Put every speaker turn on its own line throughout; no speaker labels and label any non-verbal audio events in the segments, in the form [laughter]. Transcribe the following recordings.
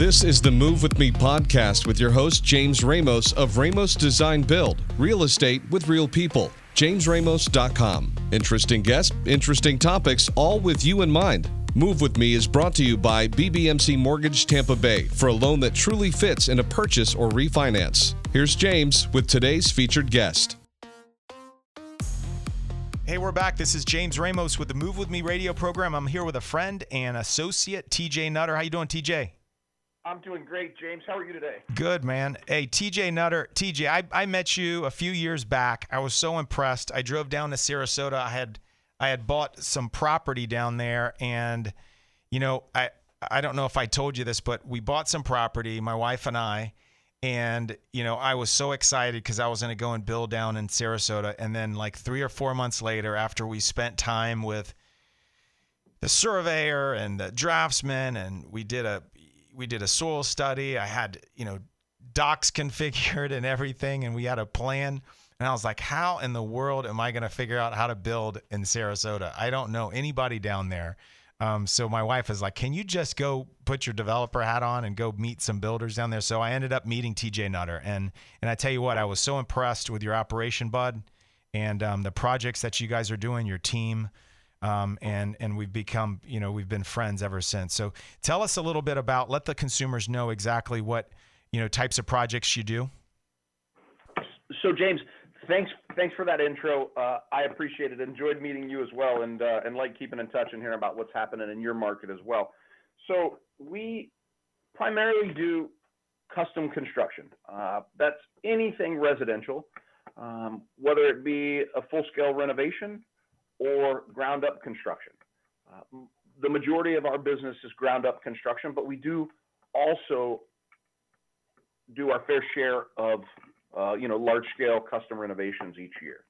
This is the Move With Me podcast with your host, James Ramos of Ramos Design Build, real estate with real people. JamesRamos.com. Interesting guests, interesting topics, all with you in mind. Move With Me is brought to you by BBMC Mortgage Tampa Bay for a loan that truly fits in a purchase or refinance. Here's James with today's featured guest.
Hey, we're back. This is James Ramos with the Move With Me radio program. I'm here with a friend and associate, TJ Nutter. How you doing, TJ?
I'm doing great, James. How are you today?
Good, man. Hey, TJ Nutter. TJ, I, I met you a few years back. I was so impressed. I drove down to Sarasota. I had I had bought some property down there, and you know, I I don't know if I told you this, but we bought some property, my wife and I, and you know, I was so excited because I was going to go and build down in Sarasota, and then like three or four months later, after we spent time with the surveyor and the draftsman, and we did a we did a soil study. I had, you know, docs [laughs] configured and everything, and we had a plan. And I was like, how in the world am I going to figure out how to build in Sarasota? I don't know anybody down there. Um, so my wife is like, can you just go put your developer hat on and go meet some builders down there? So I ended up meeting TJ Nutter. And, and I tell you what, I was so impressed with your operation, bud, and um, the projects that you guys are doing, your team. Um, and and we've become you know we've been friends ever since. So tell us a little bit about let the consumers know exactly what you know types of projects you do.
So James, thanks thanks for that intro. Uh, I appreciate it. Enjoyed meeting you as well, and uh, and like keeping in touch and hearing about what's happening in your market as well. So we primarily do custom construction. Uh, that's anything residential, um, whether it be a full scale renovation or ground up construction. Uh, the majority of our business is ground up construction, but we do also do our fair share of uh, you know large scale custom renovations each year.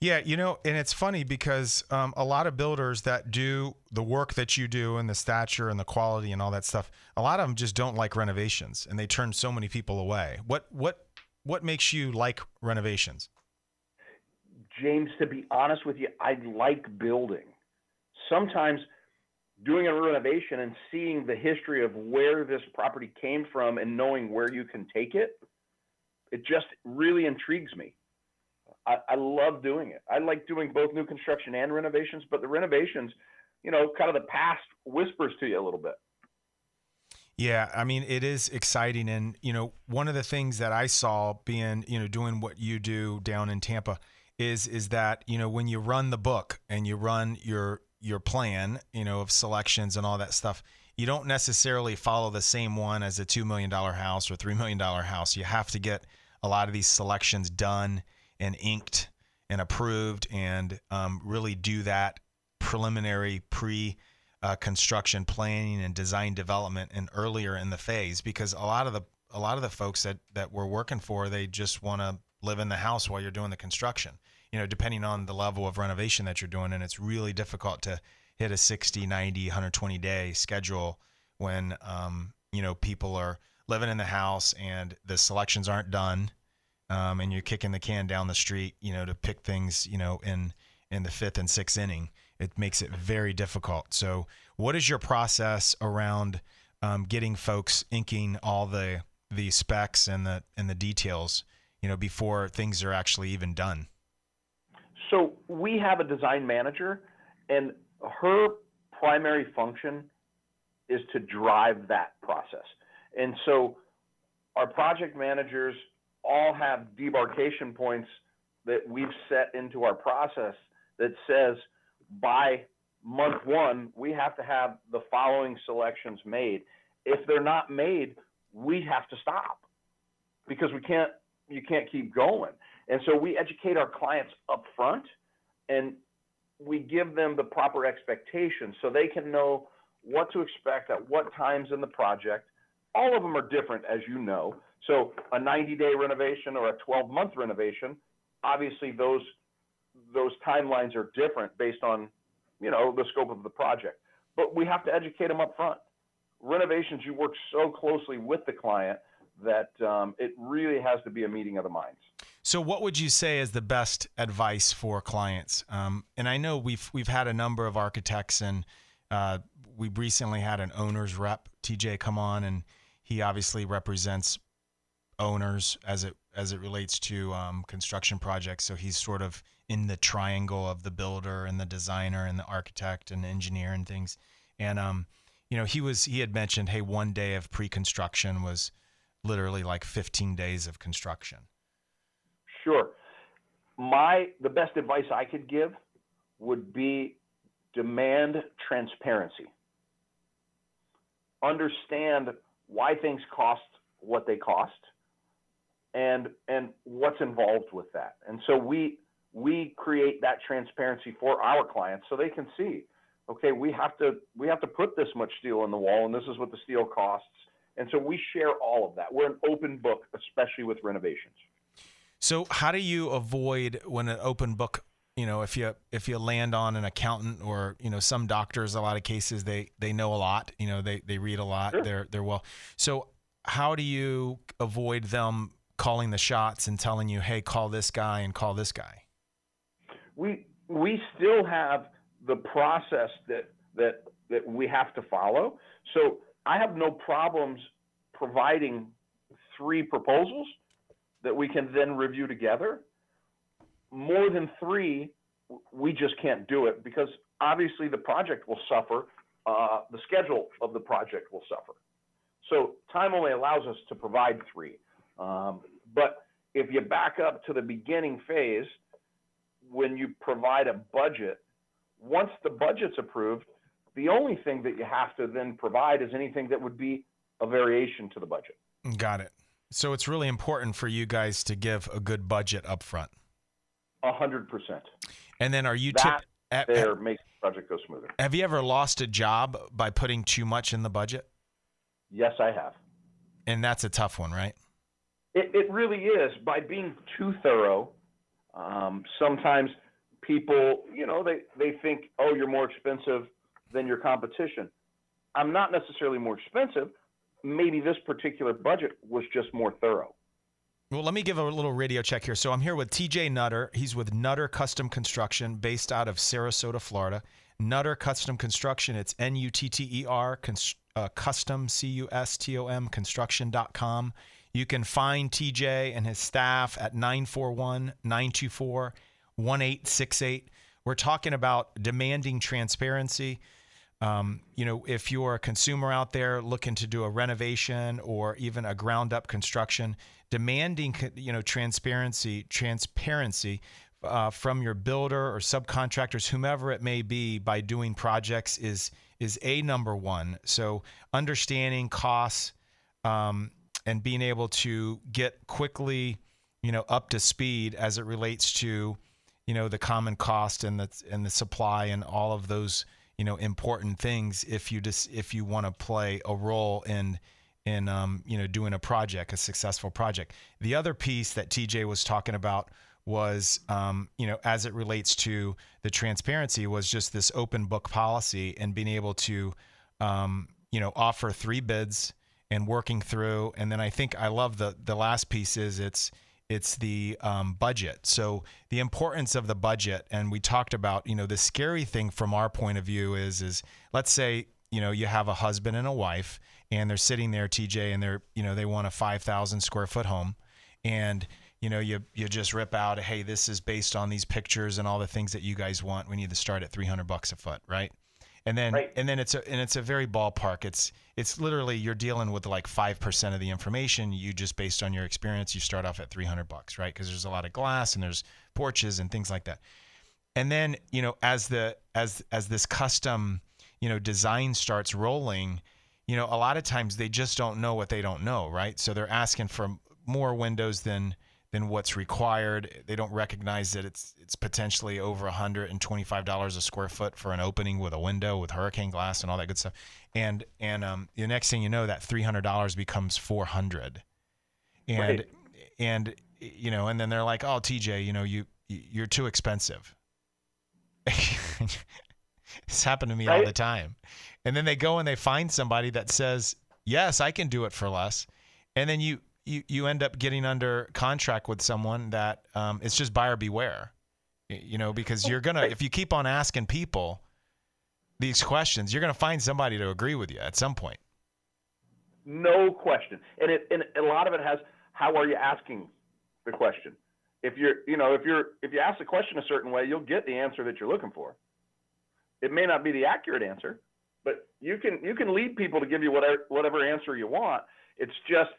Yeah, you know, and it's funny because um, a lot of builders that do the work that you do and the stature and the quality and all that stuff, a lot of them just don't like renovations and they turn so many people away. What what what makes you like renovations?
James, to be honest with you, I like building. Sometimes doing a renovation and seeing the history of where this property came from and knowing where you can take it, it just really intrigues me. I, I love doing it. I like doing both new construction and renovations, but the renovations, you know, kind of the past whispers to you a little bit.
Yeah, I mean it is exciting, and you know one of the things that I saw being you know doing what you do down in Tampa is is that you know when you run the book and you run your your plan you know of selections and all that stuff you don't necessarily follow the same one as a $2 million house or $3 million house. You have to get a lot of these selections done and inked and approved and um, really do that preliminary pre uh, construction planning and design development and earlier in the phase because a lot of the a lot of the folks that that we're working for they just want to live in the house while you're doing the construction you know, depending on the level of renovation that you're doing. And it's really difficult to hit a 60, 90, 120 day schedule when, um, you know, people are living in the house and the selections aren't done. Um, and you're kicking the can down the street, you know, to pick things, you know, in, in the fifth and sixth inning. It makes it very difficult. So, what is your process around um, getting folks inking all the the specs and the and the details, you know, before things are actually even done?
So we have a design manager, and her primary function is to drive that process. And so our project managers all have debarkation points that we've set into our process that says by month one, we have to have the following selections made. If they're not made, we have to stop because we can't you can't keep going. And so we educate our clients up front and we give them the proper expectations so they can know what to expect at what times in the project. All of them are different, as you know. So a 90-day renovation or a 12-month renovation, obviously those those timelines are different based on you know the scope of the project. But we have to educate them up front. Renovations, you work so closely with the client that um, it really has to be a meeting of the minds.
So, what would you say is the best advice for clients? Um, and I know we've we've had a number of architects, and uh, we recently had an owner's rep, TJ, come on, and he obviously represents owners as it as it relates to um, construction projects. So he's sort of in the triangle of the builder and the designer and the architect and engineer and things. And um, you know, he was he had mentioned, hey, one day of pre-construction was literally like 15 days of construction.
Sure. My the best advice I could give would be demand transparency. Understand why things cost what they cost and and what's involved with that. And so we we create that transparency for our clients so they can see okay, we have to we have to put this much steel in the wall, and this is what the steel costs. And so we share all of that. We're an open book, especially with renovations.
So how do you avoid when an open book? You know, if you if you land on an accountant or you know some doctors, a lot of cases they they know a lot. You know, they they read a lot. Sure. They're they're well. So how do you avoid them calling the shots and telling you, hey, call this guy and call this guy?
We we still have the process that that that we have to follow. So I have no problems providing three proposals that we can then review together. More than three, we just can't do it because obviously the project will suffer. Uh, the schedule of the project will suffer. So time only allows us to provide three. Um, but if you back up to the beginning phase, when you provide a budget, once the budget's approved, the only thing that you have to then provide is anything that would be a variation to the budget.
Got it. So it's really important for you guys to give a good budget up front.
A hundred percent.
And then are you
that t- there at, makes the project go smoother.
Have you ever lost a job by putting too much in the budget?
Yes, I have.
And that's a tough one, right?
It, it really is. By being too thorough, um, sometimes people, you know, they, they think, oh, you're more expensive than your competition. I'm not necessarily more expensive. Maybe this particular budget was just more thorough.
Well, let me give a little radio check here. So I'm here with TJ Nutter. He's with Nutter Custom Construction based out of Sarasota, Florida. Nutter Custom Construction, it's N U T T E R, uh, custom, C U S T O M, construction.com. You can find TJ and his staff at 941 924 1868. We're talking about demanding transparency. Um, you know, if you're a consumer out there looking to do a renovation or even a ground up construction, demanding you know transparency, transparency uh, from your builder or subcontractors, whomever it may be, by doing projects is is a number one. So understanding costs um, and being able to get quickly, you know, up to speed as it relates to you know the common cost and the and the supply and all of those you know important things if you just if you want to play a role in in um, you know doing a project a successful project. The other piece that tj was talking about was um, you know as it relates to the transparency was just this open book policy and being able to um, you know offer three bids and working through. And then i think i love the the last piece is it's it's the um, budget. So the importance of the budget, and we talked about, you know, the scary thing from our point of view is, is let's say, you know, you have a husband and a wife, and they're sitting there, TJ, and they're, you know, they want a five thousand square foot home, and you know, you you just rip out, hey, this is based on these pictures and all the things that you guys want. We need to start at three hundred bucks a foot, right? And then right. and then it's a and it's a very ballpark. It's it's literally you're dealing with like five percent of the information. You just based on your experience, you start off at three hundred bucks, right? Because there's a lot of glass and there's porches and things like that. And then you know as the as as this custom you know design starts rolling, you know a lot of times they just don't know what they don't know, right? So they're asking for more windows than than what's required. They don't recognize that it's it's potentially over $125 a square foot for an opening with a window with hurricane glass and all that good stuff. And and um, the next thing you know, that $300 becomes 400. And right. and you know, and then they're like, "Oh, TJ, you know, you you're too expensive." [laughs] it's happened to me right. all the time. And then they go and they find somebody that says, "Yes, I can do it for less." And then you you you end up getting under contract with someone that um, it's just buyer beware. You know, because you're gonna if you keep on asking people, these questions, you're to find somebody to agree with you at some point.
No question. And it and a lot of it has how are you asking the question? If you're, you know, if you're if you ask the question a certain way, you'll get the answer that you're looking for. It may not be the accurate answer, but you can you can lead people to give you whatever whatever answer you want. It's just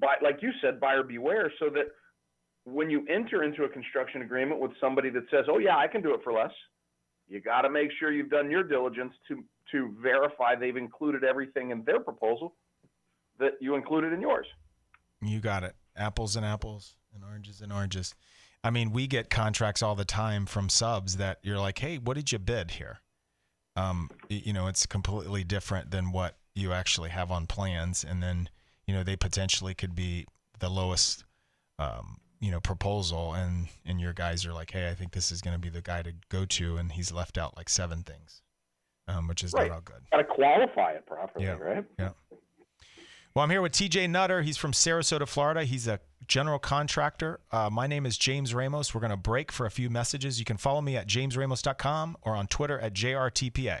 by like you said, buyer beware, so that when you enter into a construction agreement with somebody that says, "Oh yeah, I can do it for less," you got to make sure you've done your diligence to to verify they've included everything in their proposal that you included in yours.
You got it. Apples and apples and oranges and oranges. I mean, we get contracts all the time from subs that you're like, "Hey, what did you bid here?" Um, you know, it's completely different than what you actually have on plans, and then you know they potentially could be the lowest, um, you know, proposal, and and your guys are like, "Hey, I think this is going to be the guy to go to," and he's left out like seven things, um, which is
right.
not all good.
Got to qualify it properly,
Yeah.
right?
Yeah. Well, I'm here with TJ Nutter. He's from Sarasota, Florida. He's a general contractor. Uh, my name is James Ramos. We're going to break for a few messages. You can follow me at jamesramos.com or on Twitter at JRTPA.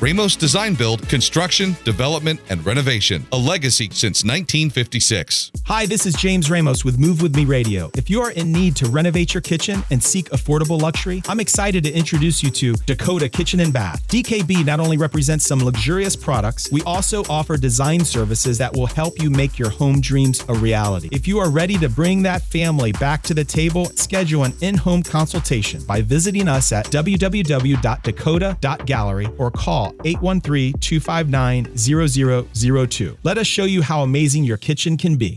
Ramos Design Build, construction, development, and renovation. A legacy since 1956.
Hi, this is James Ramos with Move With Me Radio. If you are in need to renovate your kitchen and seek affordable luxury, I'm excited to introduce you to Dakota Kitchen and Bath. DKB not only represents some luxurious products, we also offer design services that will help you make your home dreams a reality. If you are ready to bring that family back to the table, schedule an in home consultation by visiting us at www.dakota.gallery or call 813 259 0002. Let us show you how amazing your kitchen can be.